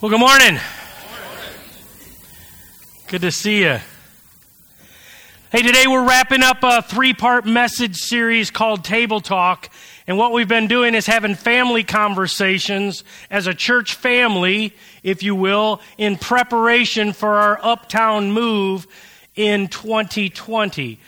Well, good morning. Good to see you. Hey, today we're wrapping up a three part message series called Table Talk. And what we've been doing is having family conversations as a church family, if you will, in preparation for our uptown move in 2020.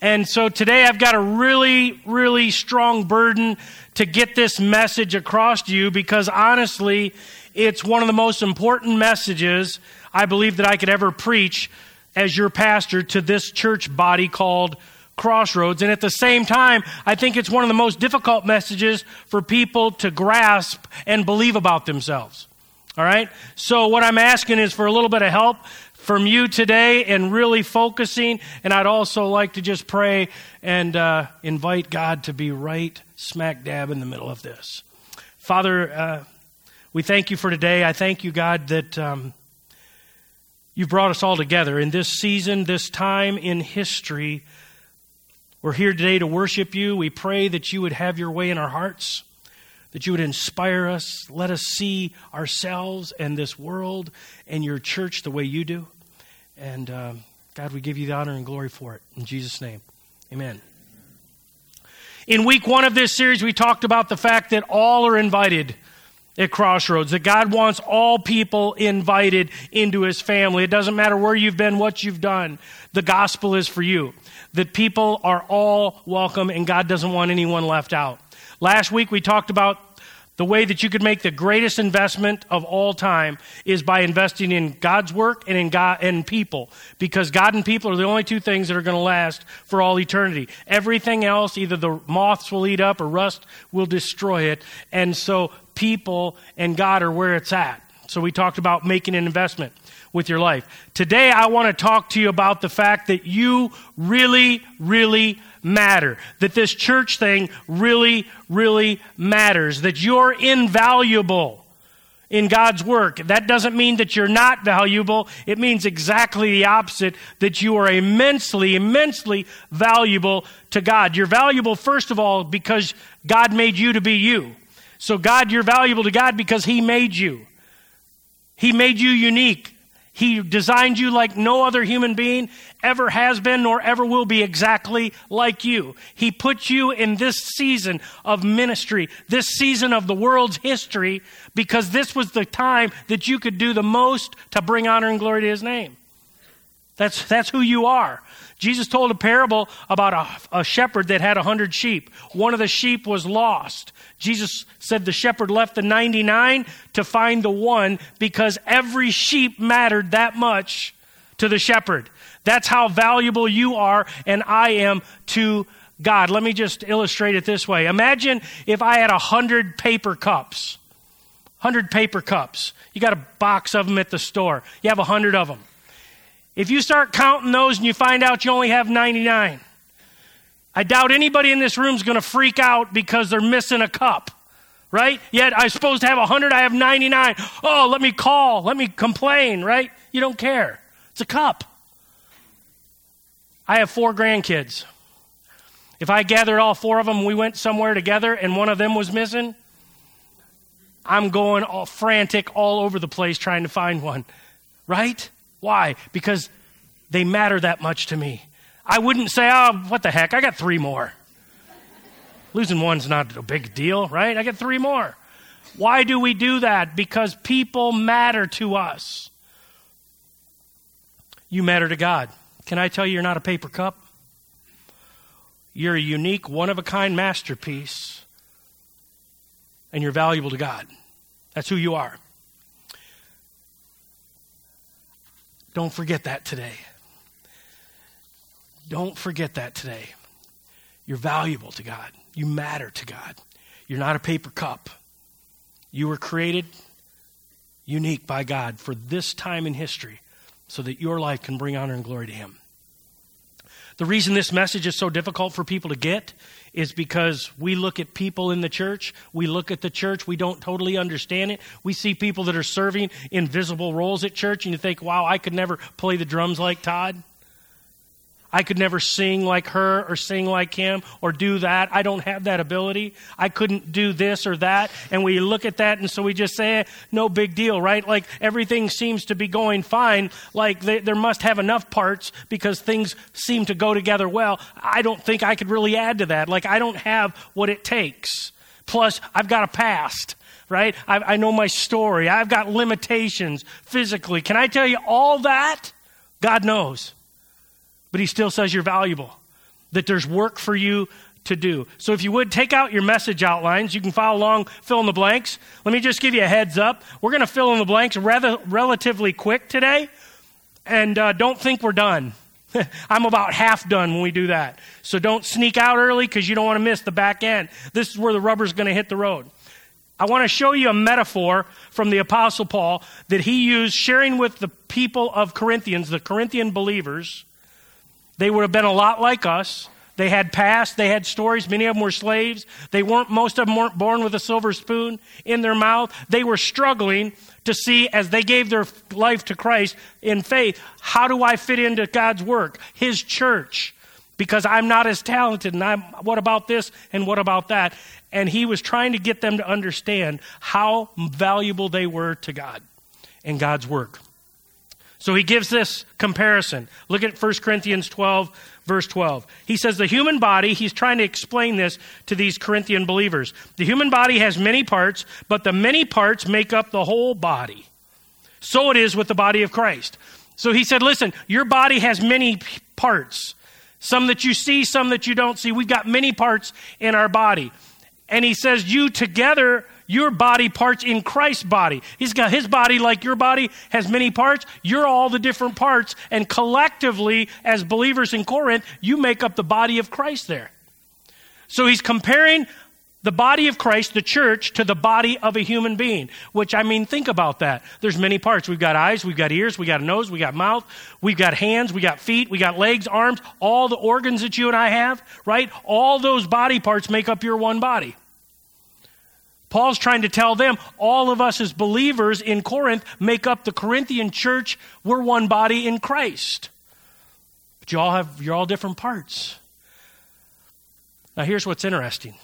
And so today I've got a really, really strong burden to get this message across to you because honestly, it's one of the most important messages I believe that I could ever preach as your pastor to this church body called Crossroads. And at the same time, I think it's one of the most difficult messages for people to grasp and believe about themselves. All right? So, what I'm asking is for a little bit of help from you today and really focusing. And I'd also like to just pray and uh, invite God to be right smack dab in the middle of this. Father, uh, we thank you for today. I thank you, God, that um, you've brought us all together in this season, this time in history. We're here today to worship you. We pray that you would have your way in our hearts, that you would inspire us. Let us see ourselves and this world and your church the way you do. And um, God, we give you the honor and glory for it. In Jesus' name, amen. In week one of this series, we talked about the fact that all are invited at Crossroads, that God wants all people invited into his family. It doesn't matter where you've been, what you've done, the gospel is for you. That people are all welcome and God doesn't want anyone left out. Last week we talked about the way that you could make the greatest investment of all time is by investing in God's work and in God and people because God and people are the only two things that are going to last for all eternity. Everything else either the moths will eat up or rust will destroy it. And so people and God are where it's at. So we talked about making an investment with your life. Today I want to talk to you about the fact that you really really matter. That this church thing really, really matters. That you're invaluable in God's work. That doesn't mean that you're not valuable. It means exactly the opposite that you are immensely, immensely valuable to God. You're valuable, first of all, because God made you to be you. So, God, you're valuable to God because He made you. He made you unique. He designed you like no other human being ever has been nor ever will be exactly like you. He put you in this season of ministry, this season of the world's history, because this was the time that you could do the most to bring honor and glory to His name. That's, that's who you are. Jesus told a parable about a, a shepherd that had a hundred sheep. One of the sheep was lost. Jesus said the shepherd left the 99 to find the one because every sheep mattered that much to the shepherd. That's how valuable you are and I am to God. Let me just illustrate it this way. Imagine if I had a hundred paper cups. Hundred paper cups. You got a box of them at the store. You have a hundred of them. If you start counting those and you find out you only have 99, I doubt anybody in this room is going to freak out because they're missing a cup, right? Yet I'm supposed to have 100, I have 99. Oh, let me call, let me complain, right? You don't care. It's a cup. I have four grandkids. If I gathered all four of them, we went somewhere together, and one of them was missing, I'm going all frantic all over the place trying to find one, right? Why? Because they matter that much to me. I wouldn't say, oh, what the heck, I got three more. Losing one's not a big deal, right? I got three more. Why do we do that? Because people matter to us. You matter to God. Can I tell you, you're not a paper cup? You're a unique, one of a kind masterpiece, and you're valuable to God. That's who you are. Don't forget that today. Don't forget that today. You're valuable to God. You matter to God. You're not a paper cup. You were created unique by God for this time in history so that your life can bring honor and glory to Him. The reason this message is so difficult for people to get is because we look at people in the church, we look at the church, we don't totally understand it. We see people that are serving invisible roles at church, and you think, wow, I could never play the drums like Todd. I could never sing like her or sing like him or do that. I don't have that ability. I couldn't do this or that. And we look at that and so we just say, eh, no big deal, right? Like everything seems to be going fine. Like they, there must have enough parts because things seem to go together well. I don't think I could really add to that. Like I don't have what it takes. Plus, I've got a past right? I, I, know my story. I've got limitations physically. Can I tell you all that? God knows. But He still says you're valuable, that there's work for you to do. So if you would take out your message outlines, you can follow along, fill in the blanks. Let me just give you a heads up. We're going to fill in the blanks rather relatively quick today, and uh, don't think we're done. I'm about half done when we do that. So don't sneak out early because you don't want to miss the back end. This is where the rubber's going to hit the road. I want to show you a metaphor from the Apostle Paul that he used sharing with the people of Corinthians, the Corinthian believers. They would have been a lot like us. They had past, they had stories. Many of them were slaves. They weren't, most of them weren't born with a silver spoon in their mouth. They were struggling to see as they gave their life to Christ in faith, how do I fit into God's work, His church? Because I'm not as talented, and I'm, what about this and what about that? And he was trying to get them to understand how valuable they were to God and God's work. So he gives this comparison. Look at 1 Corinthians 12, verse 12. He says, The human body, he's trying to explain this to these Corinthian believers. The human body has many parts, but the many parts make up the whole body. So it is with the body of Christ. So he said, Listen, your body has many parts. Some that you see, some that you don't see. We've got many parts in our body. And he says, You together, your body parts in Christ's body. He's got his body like your body has many parts. You're all the different parts. And collectively, as believers in Corinth, you make up the body of Christ there. So he's comparing the body of Christ, the church, to the body of a human being. Which, I mean, think about that. There's many parts. We've got eyes, we've got ears, we've got a nose, we've got mouth, we've got hands, we've got feet, we've got legs, arms, all the organs that you and I have, right? All those body parts make up your one body. Paul's trying to tell them, all of us as believers in Corinth make up the Corinthian church. We're one body in Christ. But you all have, you're all different parts. Now, here's what's interesting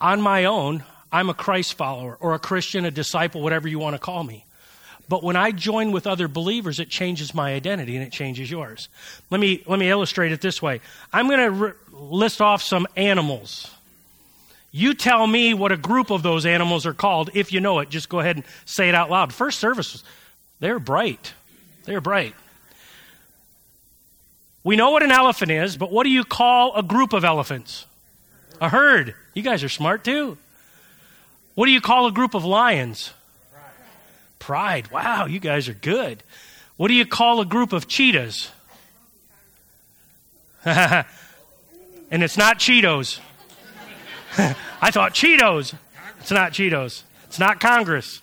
on my own, I'm a Christ follower or a Christian, a disciple, whatever you want to call me. But when I join with other believers, it changes my identity and it changes yours. Let me, let me illustrate it this way. I'm going to re- list off some animals. You tell me what a group of those animals are called. If you know it, just go ahead and say it out loud. First service, they're bright. They're bright. We know what an elephant is, but what do you call a group of elephants? A herd. You guys are smart too. What do you call a group of lions? Pride. Wow, you guys are good. What do you call a group of cheetahs? and it's not Cheetos. I thought Cheetos. It's not Cheetos. It's not Congress.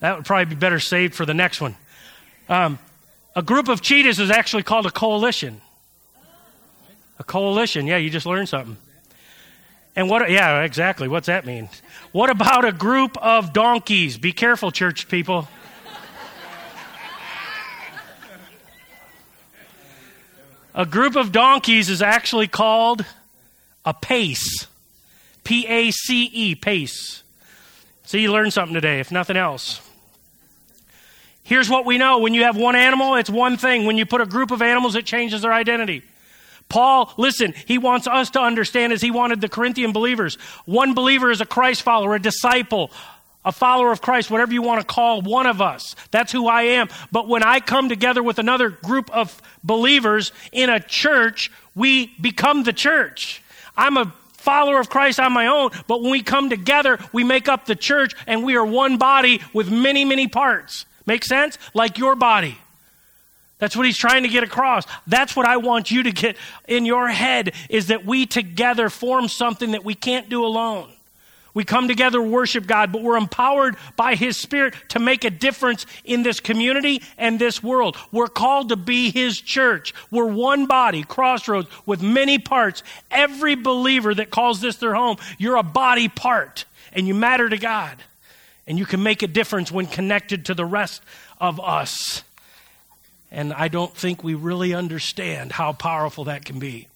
That would probably be better saved for the next one. Um, a group of cheetahs is actually called a coalition. A coalition. Yeah, you just learned something. And what, yeah, exactly. What's that mean? What about a group of donkeys? Be careful, church people. a group of donkeys is actually called a pace. P A C E, pace. So you learned something today, if nothing else. Here's what we know when you have one animal, it's one thing. When you put a group of animals, it changes their identity. Paul, listen, he wants us to understand as he wanted the Corinthian believers. One believer is a Christ follower, a disciple, a follower of Christ, whatever you want to call one of us. That's who I am. But when I come together with another group of believers in a church, we become the church. I'm a follower of Christ on my own, but when we come together, we make up the church and we are one body with many, many parts. Make sense? Like your body. That's what he's trying to get across. That's what I want you to get in your head is that we together form something that we can't do alone. We come together worship God, but we're empowered by His Spirit to make a difference in this community and this world. We're called to be His church. We're one body, crossroads, with many parts. Every believer that calls this their home, you're a body part, and you matter to God. And you can make a difference when connected to the rest of us. And I don't think we really understand how powerful that can be.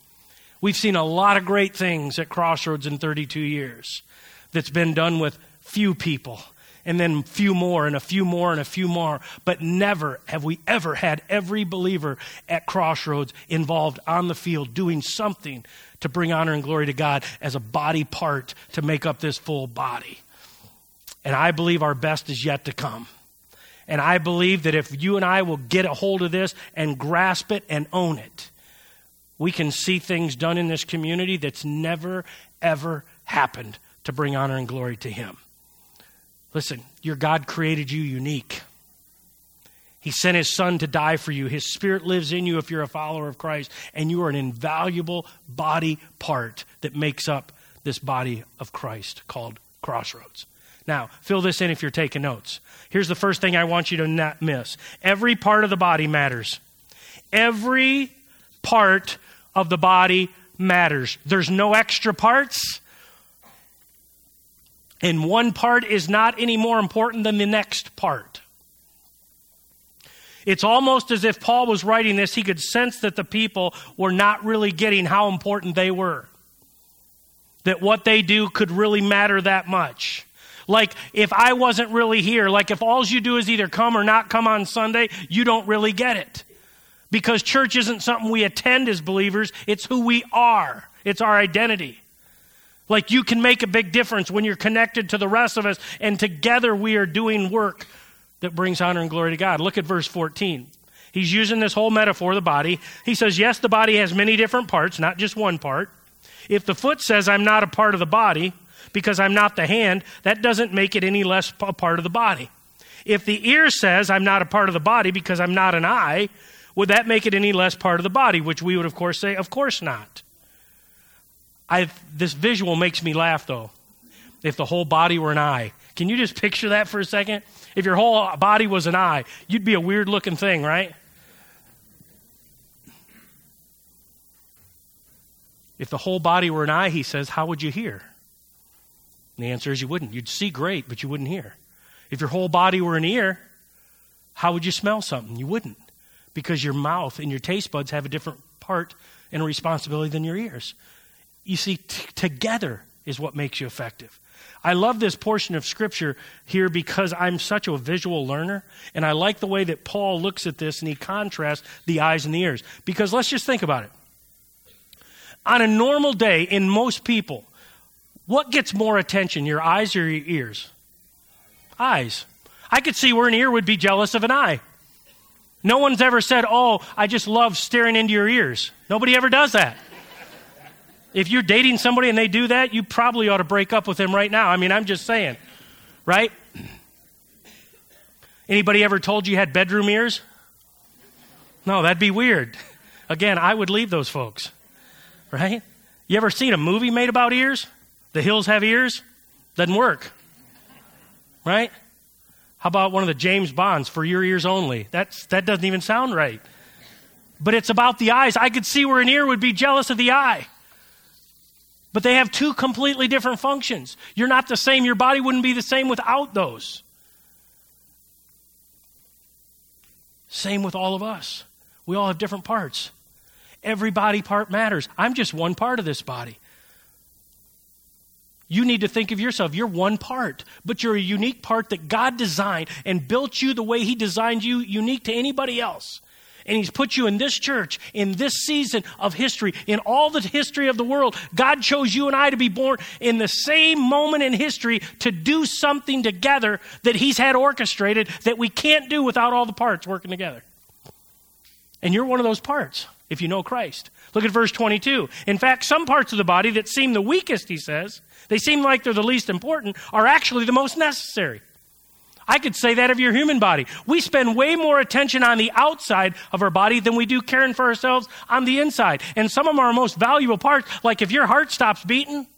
We've seen a lot of great things at Crossroads in 32 years that's been done with few people and then few more and a few more and a few more. But never have we ever had every believer at Crossroads involved on the field doing something to bring honor and glory to God as a body part to make up this full body. And I believe our best is yet to come. And I believe that if you and I will get a hold of this and grasp it and own it, we can see things done in this community that's never, ever happened to bring honor and glory to Him. Listen, your God created you unique. He sent his son to die for you. His spirit lives in you if you're a follower of Christ, and you are an invaluable body part that makes up this body of Christ called Crossroads. Now, fill this in if you're taking notes. Here's the first thing I want you to not miss every part of the body matters. Every part of the body matters. There's no extra parts, and one part is not any more important than the next part. It's almost as if Paul was writing this, he could sense that the people were not really getting how important they were. That what they do could really matter that much. Like if I wasn't really here, like if all you do is either come or not come on Sunday, you don't really get it. Because church isn't something we attend as believers, it's who we are, it's our identity. Like you can make a big difference when you're connected to the rest of us, and together we are doing work that brings honor and glory to God. Look at verse 14. He's using this whole metaphor, the body. He says, Yes, the body has many different parts, not just one part. If the foot says, I'm not a part of the body because I'm not the hand, that doesn't make it any less a part of the body. If the ear says, I'm not a part of the body because I'm not an eye, would that make it any less part of the body? Which we would, of course, say, Of course not. I've, this visual makes me laugh, though. If the whole body were an eye. Can you just picture that for a second? If your whole body was an eye, you'd be a weird looking thing, right? If the whole body were an eye, he says, how would you hear? And the answer is you wouldn't. You'd see great, but you wouldn't hear. If your whole body were an ear, how would you smell something? You wouldn't. Because your mouth and your taste buds have a different part and responsibility than your ears. You see, t- together is what makes you effective. I love this portion of Scripture here because I'm such a visual learner, and I like the way that Paul looks at this and he contrasts the eyes and the ears. Because let's just think about it. On a normal day, in most people, what gets more attention, your eyes or your ears? Eyes. I could see where an ear would be jealous of an eye. No one's ever said, Oh, I just love staring into your ears. Nobody ever does that. If you're dating somebody and they do that, you probably ought to break up with them right now. I mean, I'm just saying, right? Anybody ever told you you had bedroom ears? No, that'd be weird. Again, I would leave those folks, right? You ever seen a movie made about ears? The hills have ears? Doesn't work, right? How about one of the James Bonds for your ears only? That's, that doesn't even sound right. But it's about the eyes. I could see where an ear would be jealous of the eye. But they have two completely different functions. You're not the same. Your body wouldn't be the same without those. Same with all of us. We all have different parts. Every body part matters. I'm just one part of this body. You need to think of yourself. You're one part, but you're a unique part that God designed and built you the way He designed you, unique to anybody else and He's put you in this church, in this season of history, in all the history of the world. God chose you and I to be born in the same moment in history to do something together that He's had orchestrated that we can't do without all the parts working together. And you're one of those parts if you know Christ. Look at verse 22. In fact, some parts of the body that seem the weakest, he says, they seem like they're the least important, are actually the most necessary. I could say that of your human body. We spend way more attention on the outside of our body than we do caring for ourselves on the inside. And some of our most valuable parts, like if your heart stops beating,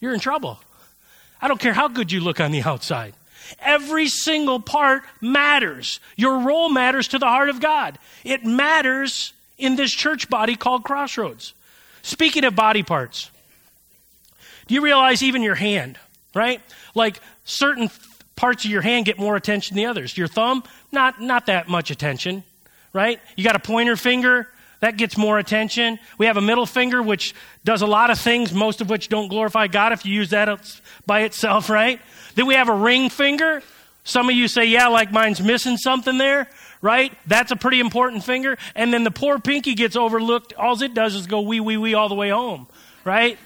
you're in trouble. I don't care how good you look on the outside. Every single part matters. Your role matters to the heart of God. It matters in this church body called Crossroads. Speaking of body parts, do you realize even your hand, right? Like certain parts of your hand get more attention than the others. Your thumb, not, not that much attention, right? You got a pointer finger, that gets more attention. We have a middle finger, which does a lot of things, most of which don't glorify God if you use that by itself, right? Then we have a ring finger. Some of you say, yeah, like mine's missing something there, right? That's a pretty important finger. And then the poor pinky gets overlooked. All it does is go wee, wee, wee all the way home, right?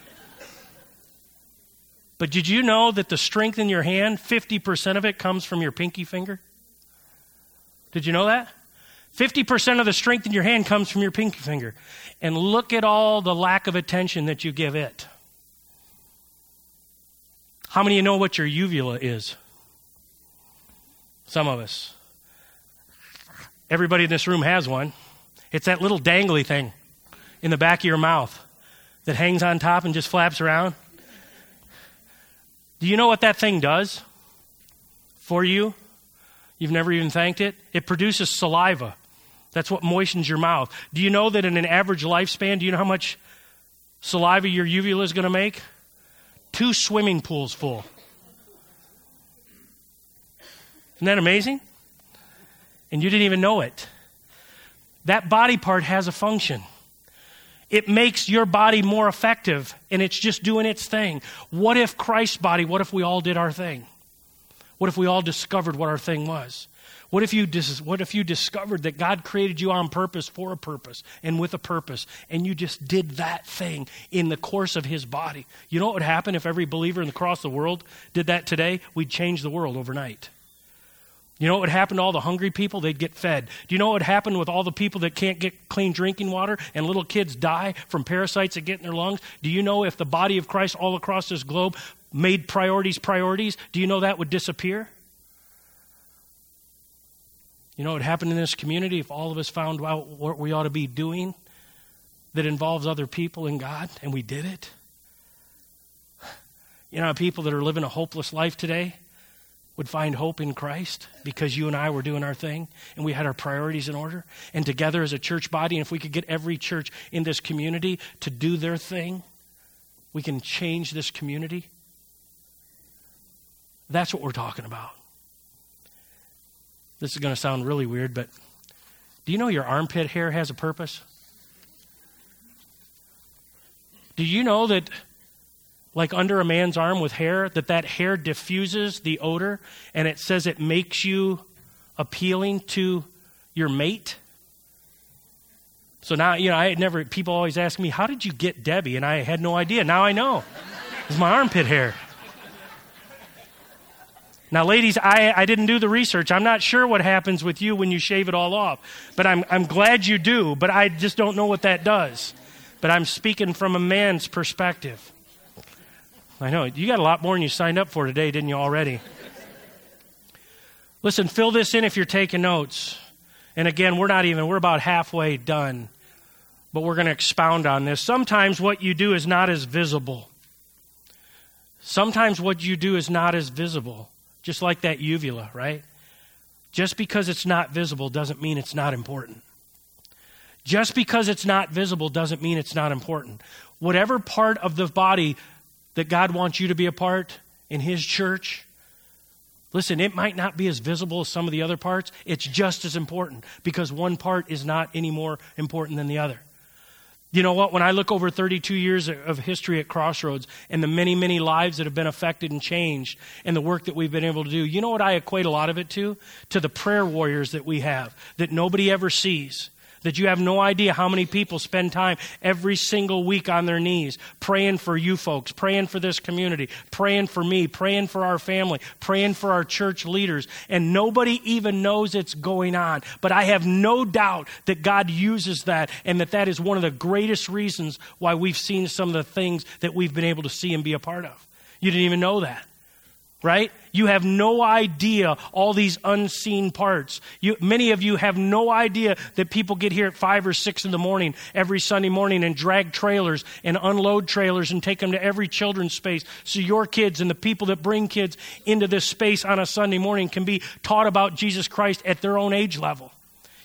But did you know that the strength in your hand, 50% of it comes from your pinky finger? Did you know that? 50% of the strength in your hand comes from your pinky finger. And look at all the lack of attention that you give it. How many of you know what your uvula is? Some of us. Everybody in this room has one. It's that little dangly thing in the back of your mouth that hangs on top and just flaps around. Do you know what that thing does for you? You've never even thanked it? It produces saliva. That's what moistens your mouth. Do you know that in an average lifespan, do you know how much saliva your uvula is going to make? Two swimming pools full. Isn't that amazing? And you didn't even know it. That body part has a function. It makes your body more effective and it's just doing its thing. What if Christ's body, what if we all did our thing? What if we all discovered what our thing was? What if you dis- what if you discovered that God created you on purpose for a purpose and with a purpose and you just did that thing in the course of his body? You know what would happen if every believer across the world did that today? We'd change the world overnight. You know what would happen to all the hungry people? They'd get fed. Do you know what would happen with all the people that can't get clean drinking water and little kids die from parasites that get in their lungs? Do you know if the body of Christ all across this globe made priorities priorities, do you know that would disappear? You know what happened in this community if all of us found out what we ought to be doing that involves other people and God and we did it? You know, people that are living a hopeless life today, would find hope in Christ because you and I were doing our thing and we had our priorities in order. And together as a church body, and if we could get every church in this community to do their thing, we can change this community. That's what we're talking about. This is going to sound really weird, but do you know your armpit hair has a purpose? Do you know that like under a man's arm with hair, that that hair diffuses the odor and it says it makes you appealing to your mate. So now, you know, I had never, people always ask me, how did you get Debbie? And I had no idea. Now I know. It's my armpit hair. Now, ladies, I, I didn't do the research. I'm not sure what happens with you when you shave it all off, but I'm, I'm glad you do, but I just don't know what that does. But I'm speaking from a man's perspective. I know. You got a lot more than you signed up for today, didn't you, already? Listen, fill this in if you're taking notes. And again, we're not even, we're about halfway done. But we're going to expound on this. Sometimes what you do is not as visible. Sometimes what you do is not as visible. Just like that uvula, right? Just because it's not visible doesn't mean it's not important. Just because it's not visible doesn't mean it's not important. Whatever part of the body that God wants you to be a part in His church, listen, it might not be as visible as some of the other parts. It's just as important because one part is not any more important than the other. You know what? When I look over 32 years of history at Crossroads and the many, many lives that have been affected and changed and the work that we've been able to do, you know what I equate a lot of it to? To the prayer warriors that we have that nobody ever sees that you have no idea how many people spend time every single week on their knees praying for you folks, praying for this community, praying for me, praying for our family, praying for our church leaders, and nobody even knows it's going on. But I have no doubt that God uses that and that that is one of the greatest reasons why we've seen some of the things that we've been able to see and be a part of. You didn't even know that right? You have no idea all these unseen parts. You, many of you have no idea that people get here at five or six in the morning every Sunday morning and drag trailers and unload trailers and take them to every children's space so your kids and the people that bring kids into this space on a Sunday morning can be taught about Jesus Christ at their own age level.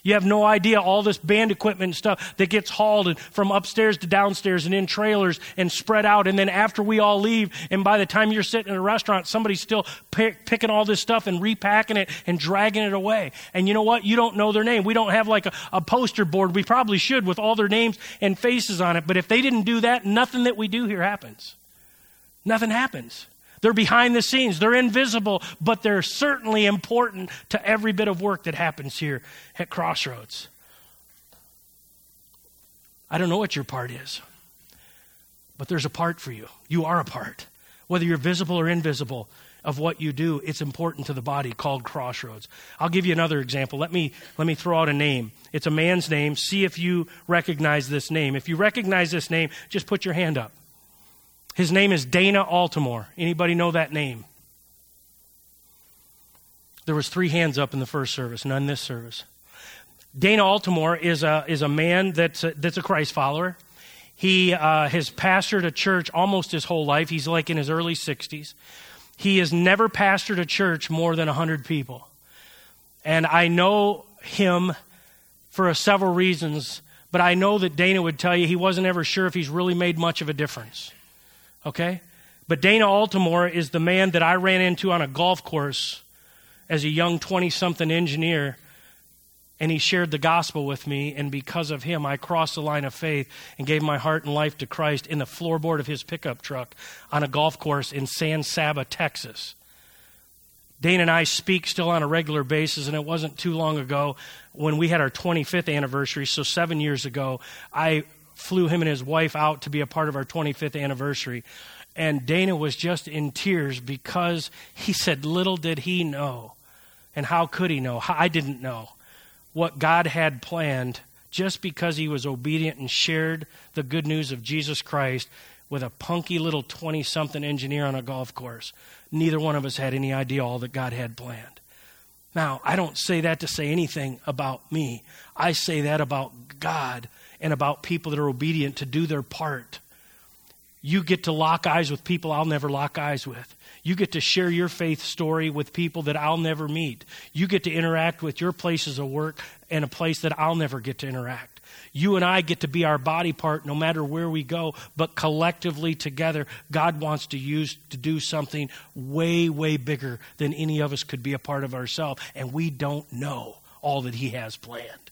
You have no idea all this band equipment and stuff that gets hauled from upstairs to downstairs and in trailers and spread out. And then after we all leave, and by the time you're sitting in a restaurant, somebody's still pick, picking all this stuff and repacking it and dragging it away. And you know what? You don't know their name. We don't have like a, a poster board. We probably should with all their names and faces on it. But if they didn't do that, nothing that we do here happens. Nothing happens. They're behind the scenes. They're invisible, but they're certainly important to every bit of work that happens here at Crossroads. I don't know what your part is, but there's a part for you. You are a part. Whether you're visible or invisible of what you do, it's important to the body called Crossroads. I'll give you another example. Let me, let me throw out a name. It's a man's name. See if you recognize this name. If you recognize this name, just put your hand up. His name is Dana Altimore. Anybody know that name? There was three hands up in the first service, none this service. Dana Altimore is a, is a man that's a, that's a Christ follower. He uh, has pastored a church almost his whole life. He's like in his early 60s. He has never pastored a church more than 100 people. And I know him for several reasons, but I know that Dana would tell you he wasn't ever sure if he's really made much of a difference. Okay? But Dana Altimore is the man that I ran into on a golf course as a young 20 something engineer. And he shared the gospel with me. And because of him, I crossed the line of faith and gave my heart and life to Christ in the floorboard of his pickup truck on a golf course in San Saba, Texas. Dana and I speak still on a regular basis, and it wasn't too long ago when we had our 25th anniversary, so seven years ago, I flew him and his wife out to be a part of our 25th anniversary. And Dana was just in tears because he said, Little did he know. And how could he know? I didn't know what God had planned just because he was obedient and shared the good news of Jesus Christ with a punky little 20 something engineer on a golf course. Neither one of us had any idea all that God had planned. Now, I don't say that to say anything about me. I say that about God and about people that are obedient to do their part. You get to lock eyes with people I'll never lock eyes with. You get to share your faith story with people that I'll never meet. You get to interact with your places of work in a place that I'll never get to interact. You and I get to be our body part no matter where we go, but collectively together, God wants to use to do something way, way bigger than any of us could be a part of ourselves, and we don't know all that He has planned.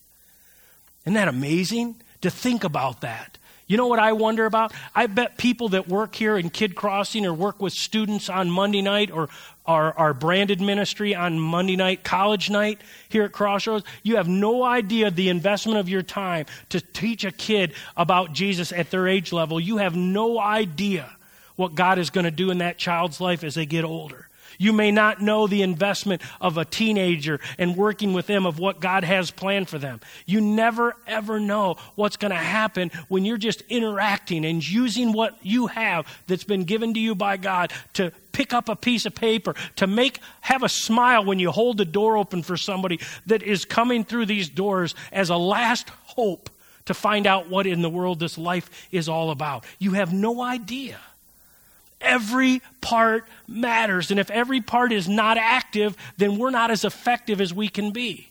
Isn't that amazing? To think about that. You know what I wonder about? I bet people that work here in Kid Crossing or work with students on Monday night or our, our branded ministry on Monday night, college night here at Crossroads, you have no idea the investment of your time to teach a kid about Jesus at their age level. You have no idea what God is going to do in that child's life as they get older. You may not know the investment of a teenager and working with them of what God has planned for them. You never, ever know what's going to happen when you're just interacting and using what you have that's been given to you by God to pick up a piece of paper, to make, have a smile when you hold the door open for somebody that is coming through these doors as a last hope to find out what in the world this life is all about. You have no idea. Every part matters. And if every part is not active, then we're not as effective as we can be.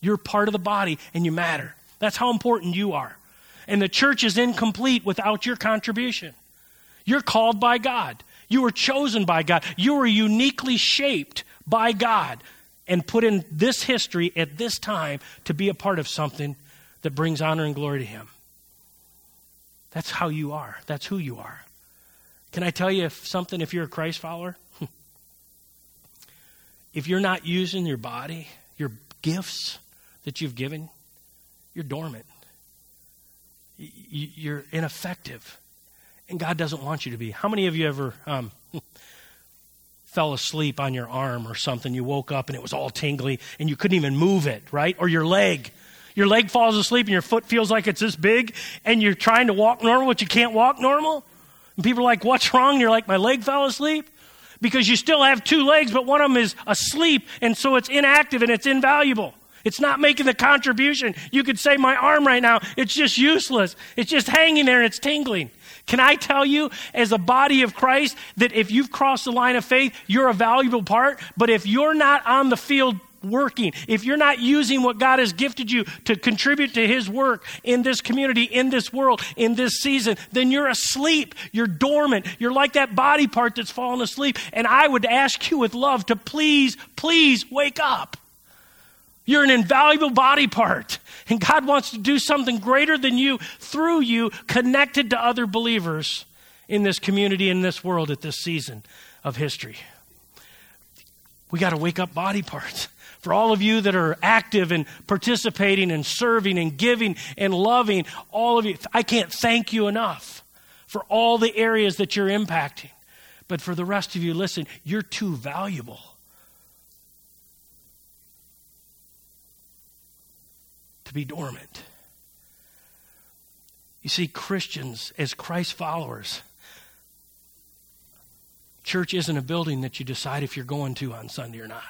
You're part of the body and you matter. That's how important you are. And the church is incomplete without your contribution. You're called by God. You were chosen by God. You were uniquely shaped by God and put in this history at this time to be a part of something that brings honor and glory to Him. That's how you are. That's who you are. Can I tell you if something if you're a Christ follower? if you're not using your body, your gifts that you've given, you're dormant. You're ineffective. And God doesn't want you to be. How many of you ever um, fell asleep on your arm or something? You woke up and it was all tingly and you couldn't even move it, right? Or your leg. Your leg falls asleep and your foot feels like it's this big and you're trying to walk normal, but you can't walk normal? And people are like, What's wrong? And you're like, My leg fell asleep. Because you still have two legs, but one of them is asleep, and so it's inactive and it's invaluable. It's not making the contribution. You could say, My arm right now, it's just useless. It's just hanging there and it's tingling. Can I tell you, as a body of Christ, that if you've crossed the line of faith, you're a valuable part, but if you're not on the field working, if you're not using what God has gifted you to contribute to His work in this community, in this world, in this season, then you're asleep. You're dormant. You're like that body part that's fallen asleep. And I would ask you with love to please, please wake up. You're an invaluable body part. And God wants to do something greater than you through you, connected to other believers in this community, in this world, at this season of history. We got to wake up body parts. For all of you that are active and participating and serving and giving and loving, all of you, I can't thank you enough for all the areas that you're impacting. But for the rest of you, listen, you're too valuable to be dormant. You see, Christians, as Christ followers, church isn't a building that you decide if you're going to on Sunday or not.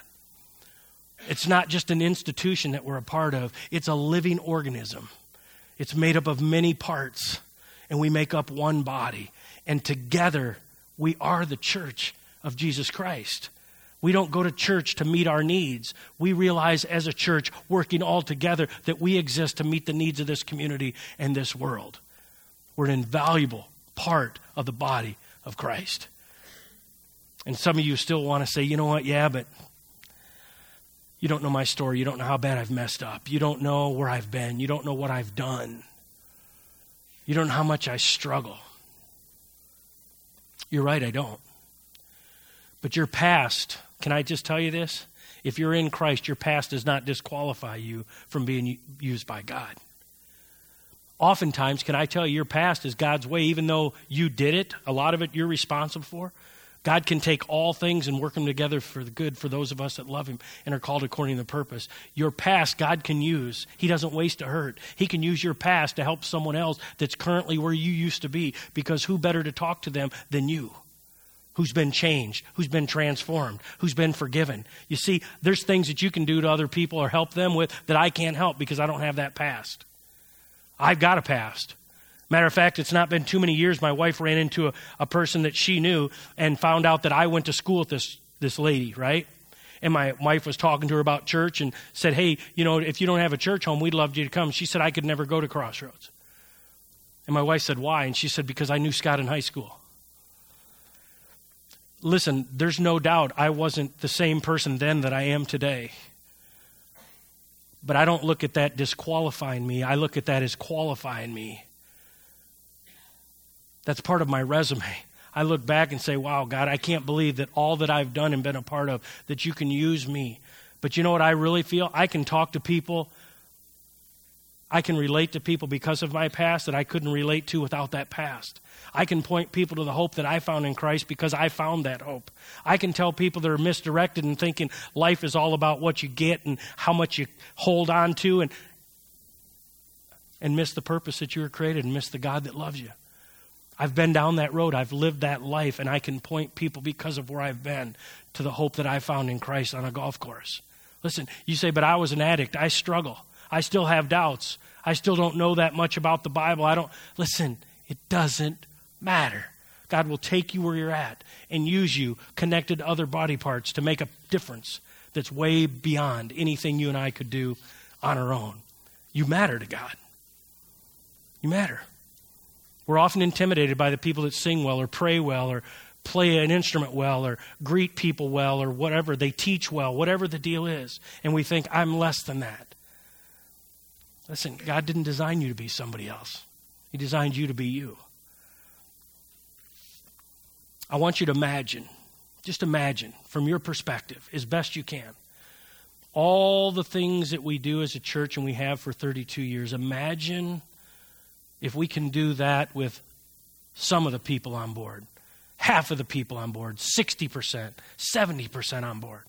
It's not just an institution that we're a part of, it's a living organism. It's made up of many parts, and we make up one body. And together, we are the church of Jesus Christ. We don't go to church to meet our needs. We realize as a church, working all together, that we exist to meet the needs of this community and this world. We're an invaluable part of the body of Christ. And some of you still want to say, you know what, yeah, but you don't know my story. You don't know how bad I've messed up. You don't know where I've been. You don't know what I've done. You don't know how much I struggle. You're right, I don't. But your past can I just tell you this? If you're in Christ, your past does not disqualify you from being used by God. Oftentimes, can I tell you, your past is God's way, even though you did it, a lot of it you're responsible for. God can take all things and work them together for the good for those of us that love Him and are called according to the purpose. Your past, God can use. He doesn't waste a hurt. He can use your past to help someone else that's currently where you used to be because who better to talk to them than you? who's been changed, who's been transformed, who's been forgiven. You see, there's things that you can do to other people or help them with that I can't help because I don't have that past. I've got a past. Matter of fact, it's not been too many years. My wife ran into a, a person that she knew and found out that I went to school with this, this lady, right? And my wife was talking to her about church and said, Hey, you know, if you don't have a church home, we'd love you to come. She said, I could never go to Crossroads. And my wife said, Why? And she said, Because I knew Scott in high school listen, there's no doubt I wasn't the same person then that I am today. But I don't look at that disqualifying me. I look at that as qualifying me. That's part of my resume. I look back and say, wow, God, I can't believe that all that I've done and been a part of, that you can use me. But you know what I really feel? I can talk to people. I can relate to people because of my past that I couldn't relate to without that past. I can point people to the hope that I found in Christ because I found that hope. I can tell people that are misdirected and thinking life is all about what you get and how much you hold on to and, and miss the purpose that you were created and miss the God that loves you. I've been down that road. I've lived that life, and I can point people because of where I've been to the hope that I found in Christ on a golf course. Listen, you say, but I was an addict. I struggle. I still have doubts. I still don't know that much about the Bible. I don't. Listen, it doesn't matter. God will take you where you're at and use you connected to other body parts to make a difference that's way beyond anything you and I could do on our own. You matter to God. You matter. We're often intimidated by the people that sing well or pray well or play an instrument well or greet people well or whatever. They teach well, whatever the deal is. And we think, I'm less than that. Listen, God didn't design you to be somebody else, He designed you to be you. I want you to imagine, just imagine from your perspective, as best you can, all the things that we do as a church and we have for 32 years. Imagine if we can do that with some of the people on board, half of the people on board, 60%, 70% on board.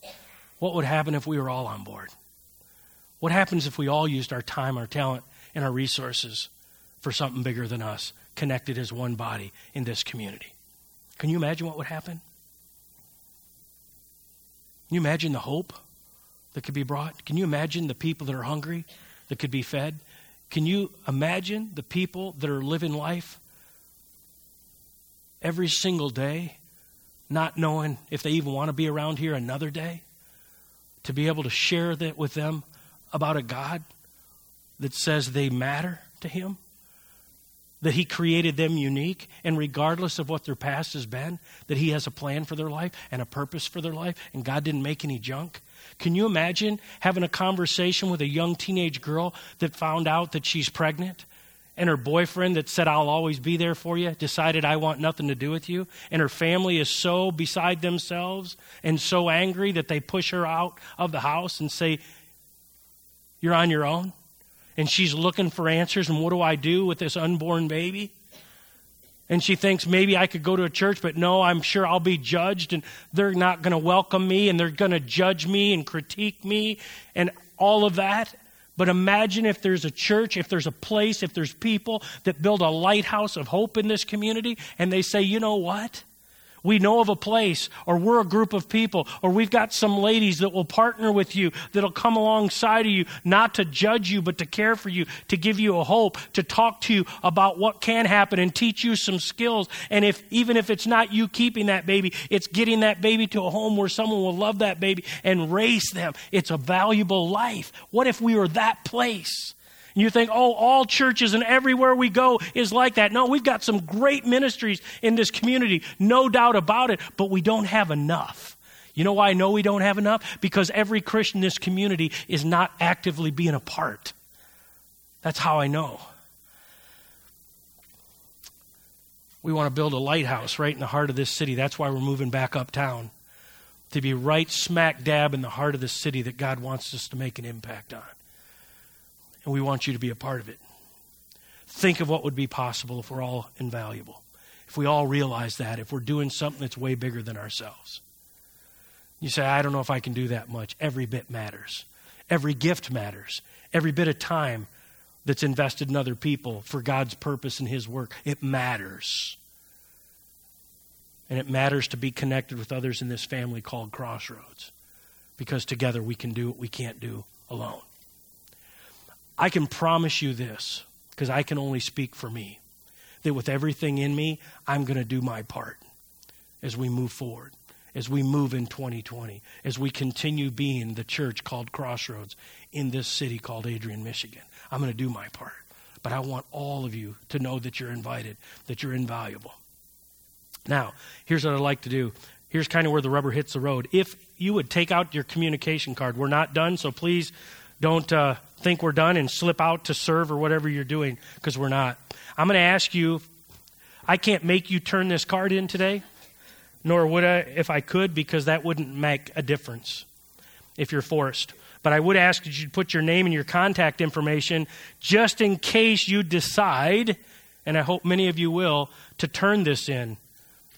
What would happen if we were all on board? What happens if we all used our time, our talent, and our resources for something bigger than us, connected as one body in this community? Can you imagine what would happen? Can you imagine the hope that could be brought? Can you imagine the people that are hungry that could be fed? Can you imagine the people that are living life every single day, not knowing if they even want to be around here another day? to be able to share that with them about a God that says they matter to Him? That He created them unique, and regardless of what their past has been, that He has a plan for their life and a purpose for their life, and God didn't make any junk? Can you imagine having a conversation with a young teenage girl that found out that she's pregnant? And her boyfriend that said, I'll always be there for you, decided, I want nothing to do with you. And her family is so beside themselves and so angry that they push her out of the house and say, You're on your own. And she's looking for answers. And what do I do with this unborn baby? And she thinks maybe I could go to a church, but no, I'm sure I'll be judged and they're not going to welcome me and they're going to judge me and critique me and all of that. But imagine if there's a church, if there's a place, if there's people that build a lighthouse of hope in this community and they say, you know what? We know of a place, or we're a group of people, or we've got some ladies that will partner with you, that'll come alongside of you, not to judge you, but to care for you, to give you a hope, to talk to you about what can happen and teach you some skills. And if, even if it's not you keeping that baby, it's getting that baby to a home where someone will love that baby and raise them. It's a valuable life. What if we were that place? And you think, oh, all churches and everywhere we go is like that. No, we've got some great ministries in this community, no doubt about it, but we don't have enough. You know why I know we don't have enough? Because every Christian in this community is not actively being a part. That's how I know. We want to build a lighthouse right in the heart of this city. That's why we're moving back uptown. To be right smack dab in the heart of the city that God wants us to make an impact on and we want you to be a part of it. Think of what would be possible if we're all invaluable. If we all realize that, if we're doing something that's way bigger than ourselves. You say, I don't know if I can do that much. Every bit matters. Every gift matters. Every bit of time that's invested in other people for God's purpose and His work, it matters. And it matters to be connected with others in this family called Crossroads because together we can do what we can't do alone. I can promise you this, because I can only speak for me, that with everything in me, I'm going to do my part as we move forward, as we move in 2020, as we continue being the church called Crossroads in this city called Adrian, Michigan. I'm going to do my part. But I want all of you to know that you're invited, that you're invaluable. Now, here's what I'd like to do. Here's kind of where the rubber hits the road. If you would take out your communication card, we're not done, so please don't uh, think we're done and slip out to serve or whatever you're doing because we're not. I'm going to ask you I can't make you turn this card in today, nor would I if I could because that wouldn't make a difference if you're forced. But I would ask that you put your name and your contact information just in case you decide, and I hope many of you will, to turn this in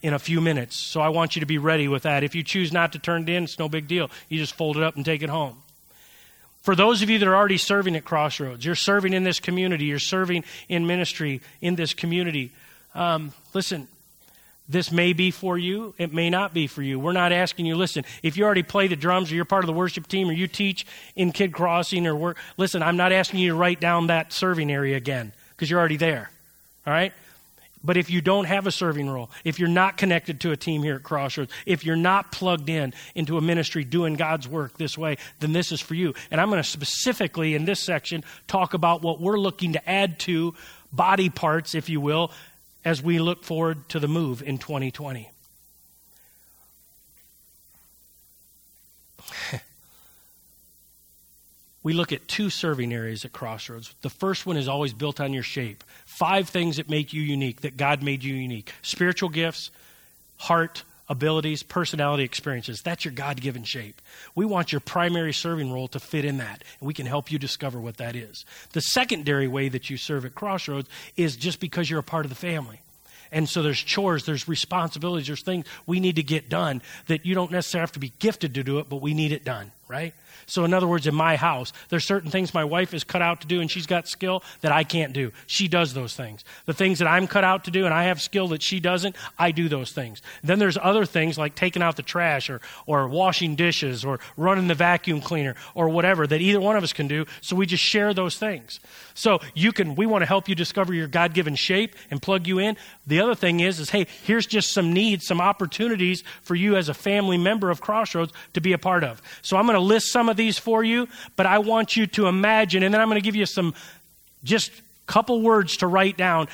in a few minutes. So I want you to be ready with that. If you choose not to turn it in, it's no big deal. You just fold it up and take it home. For those of you that are already serving at Crossroads, you're serving in this community, you're serving in ministry in this community. Um, listen, this may be for you, it may not be for you. We're not asking you, listen, if you already play the drums or you're part of the worship team or you teach in Kid Crossing or work, listen, I'm not asking you to write down that serving area again because you're already there. All right? But if you don't have a serving role, if you're not connected to a team here at Crossroads, if you're not plugged in into a ministry doing God's work this way, then this is for you. And I'm going to specifically in this section talk about what we're looking to add to body parts, if you will, as we look forward to the move in 2020. we look at two serving areas at Crossroads. The first one is always built on your shape. Five things that make you unique, that God made you unique spiritual gifts, heart, abilities, personality, experiences. That's your God given shape. We want your primary serving role to fit in that, and we can help you discover what that is. The secondary way that you serve at Crossroads is just because you're a part of the family. And so there's chores, there's responsibilities, there's things we need to get done that you don't necessarily have to be gifted to do it, but we need it done, right? So, in other words, in my house, there's certain things my wife is cut out to do and she's got skill that I can't do. She does those things. The things that I'm cut out to do and I have skill that she doesn't, I do those things. Then there's other things like taking out the trash or, or washing dishes or running the vacuum cleaner or whatever that either one of us can do. So we just share those things. So you can, we want to help you discover your God given shape and plug you in. The other thing is, is hey, here's just some needs, some opportunities for you as a family member of Crossroads to be a part of. So I'm going going to list some of these for you, but I want you to imagine, and then I'm going to give you some just couple words to write down.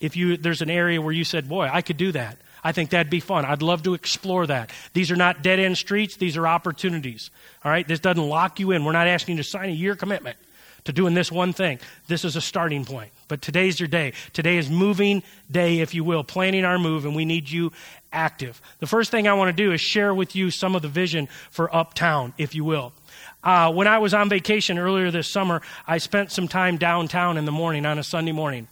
If you there's an area where you said, "Boy, I could do that." I think that'd be fun. I'd love to explore that. These are not dead end streets, these are opportunities. All right? This doesn't lock you in. We're not asking you to sign a year commitment to doing this one thing. This is a starting point. But today's your day. Today is moving day, if you will, planning our move, and we need you active. The first thing I want to do is share with you some of the vision for Uptown, if you will. Uh, when I was on vacation earlier this summer, I spent some time downtown in the morning on a Sunday morning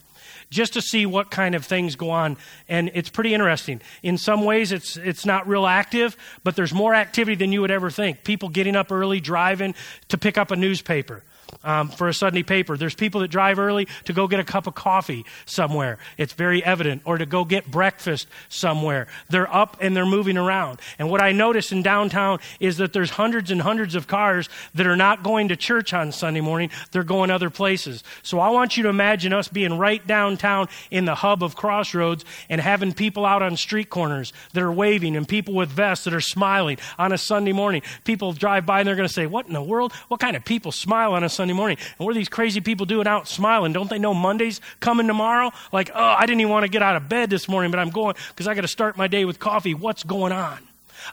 just to see what kind of things go on. And it's pretty interesting. In some ways, it's, it's not real active, but there's more activity than you would ever think. People getting up early, driving to pick up a newspaper um, for a Sunday paper. There's people that drive early to go get a cup of coffee somewhere. It's very evident. Or to go get breakfast somewhere. They're up and they're moving around. And what I notice in downtown is that there's hundreds and hundreds of cars that are not going to church on Sunday morning. They're going other places. So I want you to imagine us being right downtown in the hub of Crossroads and having people out on street corners that are waving and people with vests that are smiling on a Sunday morning. People drive by and they're going to say, What in the world? What kind of people smile on a Sunday morning. And what are these crazy people doing out smiling? Don't they know Monday's coming tomorrow? Like, oh, I didn't even want to get out of bed this morning, but I'm going because I got to start my day with coffee. What's going on?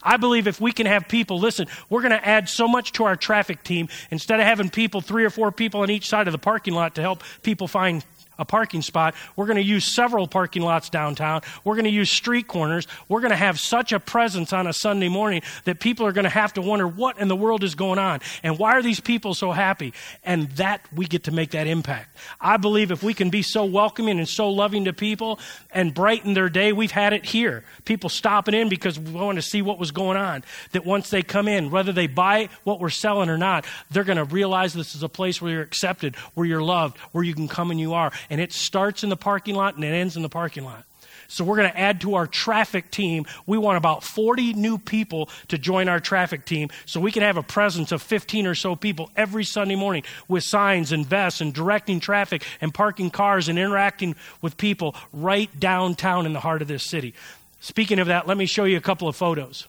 I believe if we can have people, listen, we're going to add so much to our traffic team. Instead of having people, three or four people on each side of the parking lot to help people find a parking spot. We're going to use several parking lots downtown. We're going to use street corners. We're going to have such a presence on a Sunday morning that people are going to have to wonder what in the world is going on and why are these people so happy? And that we get to make that impact. I believe if we can be so welcoming and so loving to people and brighten their day, we've had it here. People stopping in because we want to see what was going on. That once they come in, whether they buy what we're selling or not, they're going to realize this is a place where you're accepted, where you're loved, where you can come and you are and it starts in the parking lot and it ends in the parking lot. So we're going to add to our traffic team. We want about 40 new people to join our traffic team so we can have a presence of 15 or so people every Sunday morning with signs and vests and directing traffic and parking cars and interacting with people right downtown in the heart of this city. Speaking of that, let me show you a couple of photos.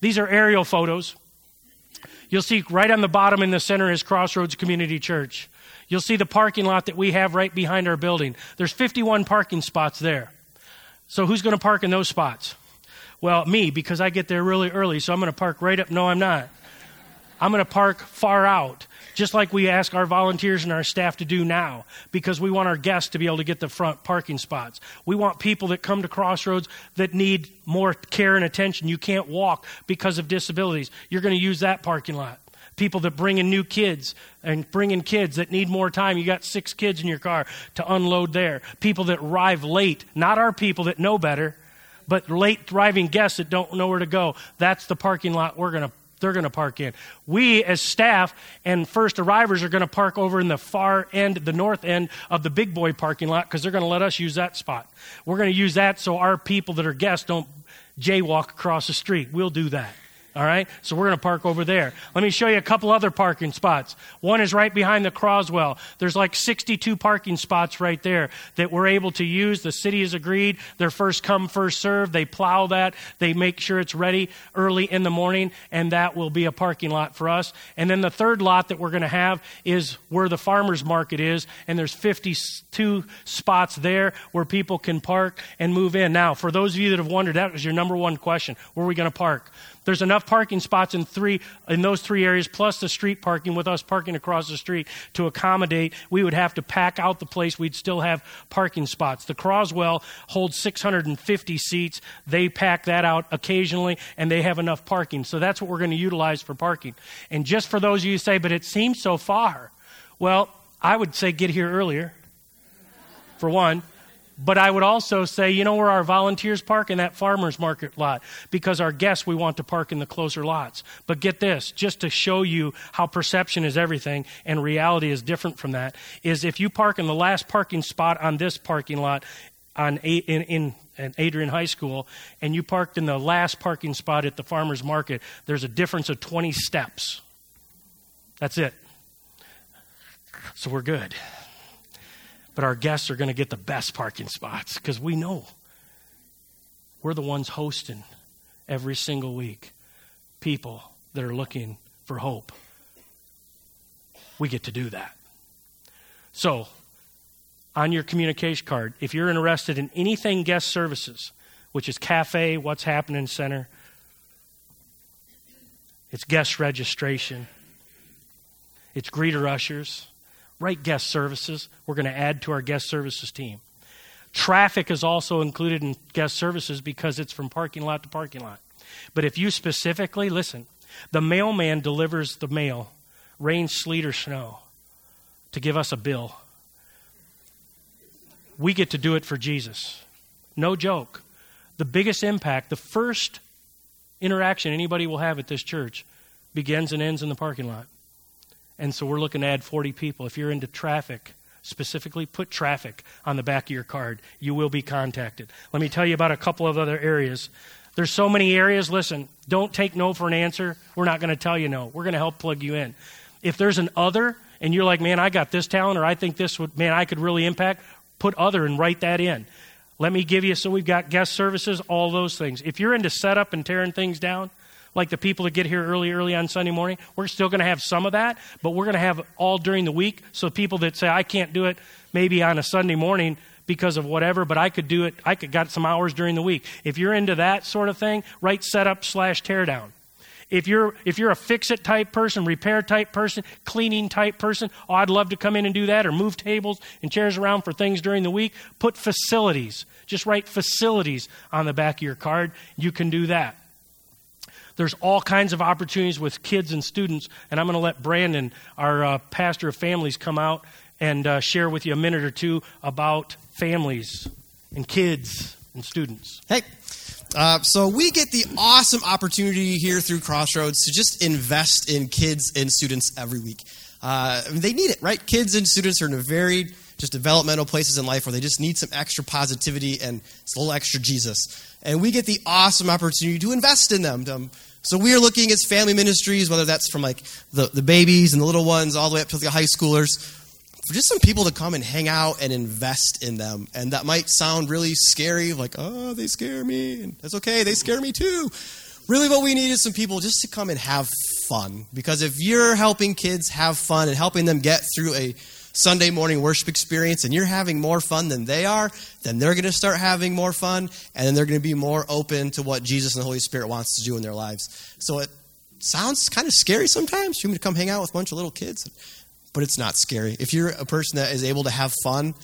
These are aerial photos. You'll see right on the bottom in the center is Crossroads Community Church. You'll see the parking lot that we have right behind our building. There's 51 parking spots there. So who's going to park in those spots? Well, me, because I get there really early, so I'm going to park right up. No, I'm not. I'm going to park far out, just like we ask our volunteers and our staff to do now, because we want our guests to be able to get the front parking spots. We want people that come to Crossroads that need more care and attention. You can't walk because of disabilities. You're going to use that parking lot people that bring in new kids and bring in kids that need more time. You got six kids in your car to unload there. People that arrive late, not our people that know better, but late driving guests that don't know where to go. That's the parking lot we're going to they're going to park in. We, as staff and first arrivers, are going to park over in the far end, the north end of the big boy parking lot because they're going to let us use that spot. We're going to use that so our people that are guests don't jaywalk across the street. We'll do that. All right? So we're going to park over there. Let me show you a couple other parking spots. One is right behind the Croswell. There's like 62 parking spots right there that we're able to use. The city has agreed. They're first come, first serve. They plow that. They make sure it's ready early in the morning, and that will be a parking lot for us. And then the third lot that we're going to have is where the farmer's market is, and there's 52 spots there where people can park and move in. Now, for those of you that have wondered, that was your number one question. Where are we going to park? There's enough parking spots in three in those three areas, plus the street parking with us parking across the street to accommodate. We would have to pack out the place. We'd still have parking spots. The Croswell holds 650 seats. They pack that out occasionally, and they have enough parking. So that's what we're going to utilize for parking. And just for those of you who say, but it seems so far. Well, I would say get here earlier, for one. But I would also say, you know where our volunteers park? In that farmer's market lot. Because our guests, we want to park in the closer lots. But get this, just to show you how perception is everything and reality is different from that, is if you park in the last parking spot on this parking lot on in, in Adrian High School, and you parked in the last parking spot at the farmer's market, there's a difference of 20 steps. That's it. So we're good but our guests are going to get the best parking spots because we know we're the ones hosting every single week people that are looking for hope. We get to do that. So, on your communication card, if you're interested in anything guest services, which is cafe, what's happening center, it's guest registration, it's greeter ushers, write guest services. We're going to add to our guest services team. Traffic is also included in guest services because it's from parking lot to parking lot. But if you specifically, listen, the mailman delivers the mail, rain, sleet, or snow, to give us a bill. We get to do it for Jesus. No joke. The biggest impact, the first interaction anybody will have at this church begins and ends in the parking lot. And so we're looking to add 40 people. If you're into traffic, specifically put traffic on the back of your card. You will be contacted. Let me tell you about a couple of other areas. There's so many areas. Listen, don't take no for an answer. We're not going to tell you no. We're going to help plug you in. If there's an other and you're like, man, I got this talent or I think this would, man, I could really impact, put other and write that in. Let me give you, so we've got guest services, all those things. If you're into setup and tearing things down, like the people that get here early, early on Sunday morning. We're still going to have some of that, but we're going to have all during the week. So people that say, I can't do it maybe on a Sunday morning because of whatever, but I could do it, I could got some hours during the week. If you're into that sort of thing, write setup slash teardown. If you're if you're a fix it type person, repair type person, cleaning type person, oh, I'd love to come in and do that, or move tables and chairs around for things during the week. Put facilities. Just write facilities on the back of your card. You can do that. There's all kinds of opportunities with kids and students, and I'm going to let Brandon, our uh, pastor of families, come out and uh, share with you a minute or two about families and kids and students. Hey. Uh, so we get the awesome opportunity here through Crossroads to just invest in kids and students every week. Uh, they need it, right? Kids and students are in a very just developmental places in life where they just need some extra positivity and a little extra Jesus. And we get the awesome opportunity to invest in them. Um, so we are looking at family ministries, whether that's from like the, the babies and the little ones all the way up to the high schoolers, for just some people to come and hang out and invest in them. And that might sound really scary, like, oh, they scare me. That's okay, they scare me too. Really, what we need is some people just to come and have fun. Because if you're helping kids have fun and helping them get through a Sunday morning worship experience and you're having more fun than they are, then they're going to start having more fun and then they're going to be more open to what Jesus and the Holy Spirit wants to do in their lives. So it sounds kind of scary sometimes. You want to come hang out with a bunch of little kids, but it's not scary. If you're a person that is able to have fun,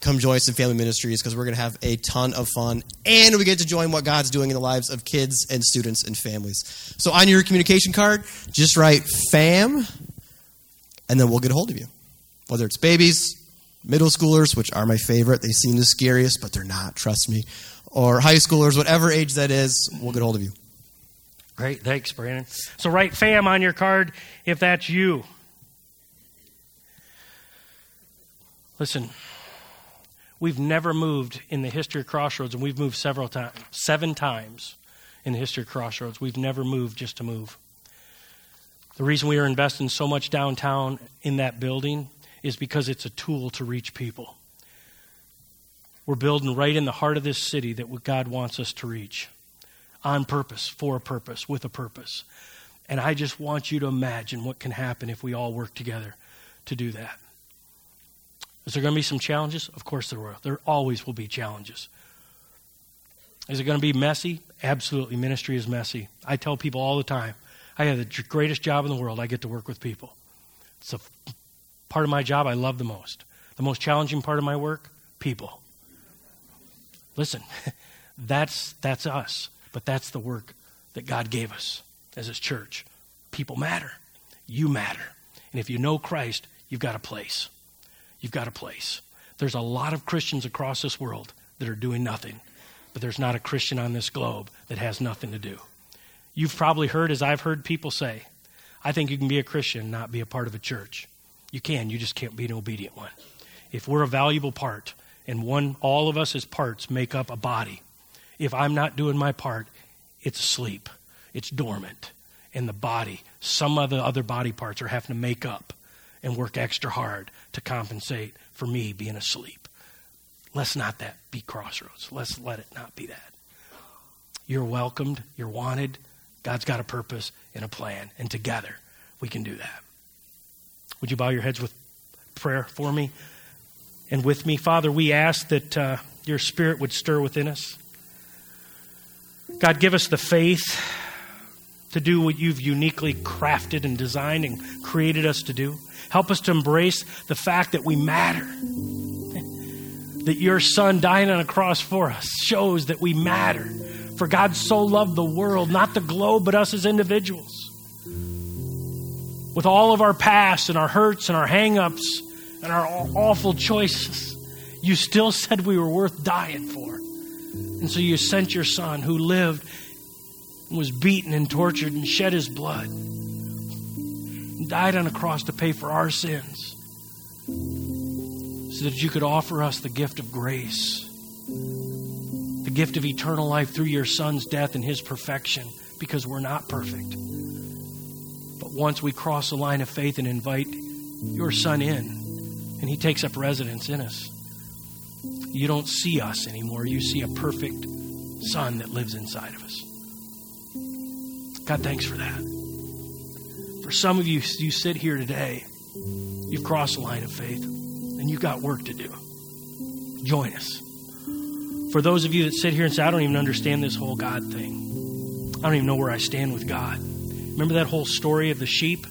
come join us in family ministries because we're going to have a ton of fun and we get to join what God's doing in the lives of kids and students and families. So on your communication card, just write fam and then we'll get a hold of you whether it's babies, middle schoolers, which are my favorite. They seem the scariest, but they're not, trust me, or high schoolers, whatever age that is, we'll get hold of you. Great. Thanks, Brandon. So write FAM on your card if that's you. Listen, we've never moved in the history of Crossroads, and we've moved several times, seven times in the history of Crossroads. We've never moved just to move. The reason we are investing so much downtown in that building is because it's a tool to reach people. We're building right in the heart of this city that God wants us to reach on purpose, for a purpose, with a purpose. And I just want you to imagine what can happen if we all work together to do that. Is there going to be some challenges? Of course there will. There always will be challenges. Is it going to be messy? Absolutely. Ministry is messy. I tell people all the time I have the greatest job in the world. I get to work with people. It's a part of my job I love the most. The most challenging part of my work? People. Listen, that's, that's us, but that's the work that God gave us as His church. People matter. You matter. And if you know Christ, you've got a place. You've got a place. There's a lot of Christians across this world that are doing nothing, but there's not a Christian on this globe that has nothing to do. You've probably heard, as I've heard people say, I think you can be a Christian and not be a part of a church. You can, you just can't be an obedient one. If we're a valuable part, and one, all of us as parts make up a body, if I'm not doing my part, it's asleep, it's dormant. And the body, some of the other body parts are having to make up and work extra hard to compensate for me being asleep. Let's not that be crossroads. Let's let it not be that. You're welcomed, you're wanted, God's got a purpose and a plan, and together we can do that. Would you bow your heads with prayer for me and with me? Father, we ask that uh, your spirit would stir within us. God, give us the faith to do what you've uniquely crafted and designed and created us to do. Help us to embrace the fact that we matter. That your son dying on a cross for us shows that we matter. For God so loved the world, not the globe, but us as individuals. With all of our past and our hurts and our hangups and our awful choices, you still said we were worth dying for. And so you sent your son who lived and was beaten and tortured and shed his blood and died on a cross to pay for our sins so that you could offer us the gift of grace, the gift of eternal life through your son's death and his perfection because we're not perfect. Once we cross the line of faith and invite your son in and he takes up residence in us, you don't see us anymore. You see a perfect Son that lives inside of us. God, thanks for that. For some of you, you sit here today, you've crossed the line of faith, and you've got work to do. Join us. For those of you that sit here and say, I don't even understand this whole God thing, I don't even know where I stand with God. Remember that whole story of the sheep?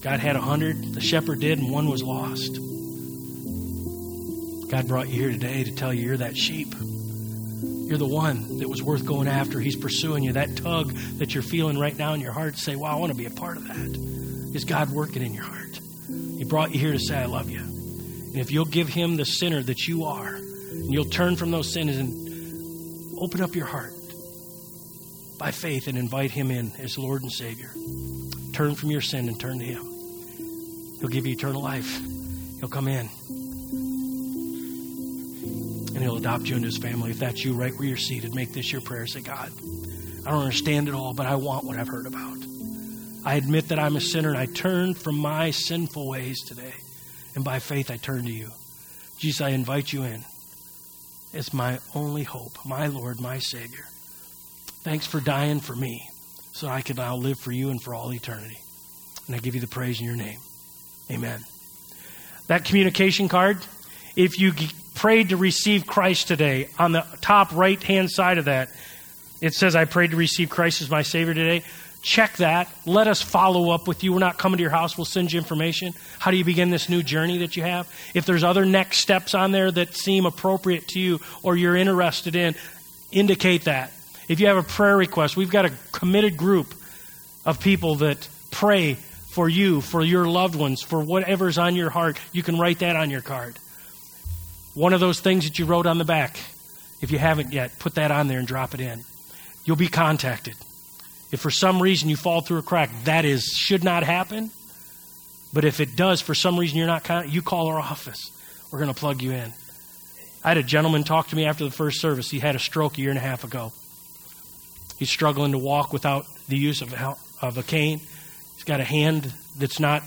God had a hundred, the shepherd did, and one was lost. God brought you here today to tell you you're that sheep. You're the one that was worth going after. He's pursuing you. That tug that you're feeling right now in your heart, say, Wow, I want to be a part of that. Is God working in your heart? He brought you here to say, I love you. And if you'll give Him the sinner that you are, and you'll turn from those sins and open up your heart by faith and invite Him in as Lord and Savior, turn from your sin and turn to Him. He'll give you eternal life. He'll come in and He'll adopt you into His family. If that's you, right where you're seated, make this your prayer. Say, God, I don't understand it all, but I want what I've heard about. I admit that I'm a sinner and I turn from my sinful ways today. And by faith, I turn to you. Jesus, I invite you in. It's my only hope, my Lord, my Savior. Thanks for dying for me so I can now live for you and for all eternity. And I give you the praise in your name. Amen. That communication card, if you prayed to receive Christ today, on the top right hand side of that, it says, I prayed to receive Christ as my Savior today. Check that. Let us follow up with you. We're not coming to your house. We'll send you information. How do you begin this new journey that you have? If there's other next steps on there that seem appropriate to you or you're interested in, indicate that. If you have a prayer request, we've got a committed group of people that pray for you, for your loved ones, for whatever's on your heart. You can write that on your card. One of those things that you wrote on the back, if you haven't yet, put that on there and drop it in. You'll be contacted. If for some reason you fall through a crack, that is should not happen. But if it does, for some reason you're not, con- you call our office. We're going to plug you in. I had a gentleman talk to me after the first service. He had a stroke a year and a half ago. He's struggling to walk without the use of, of a cane. He's got a hand that's not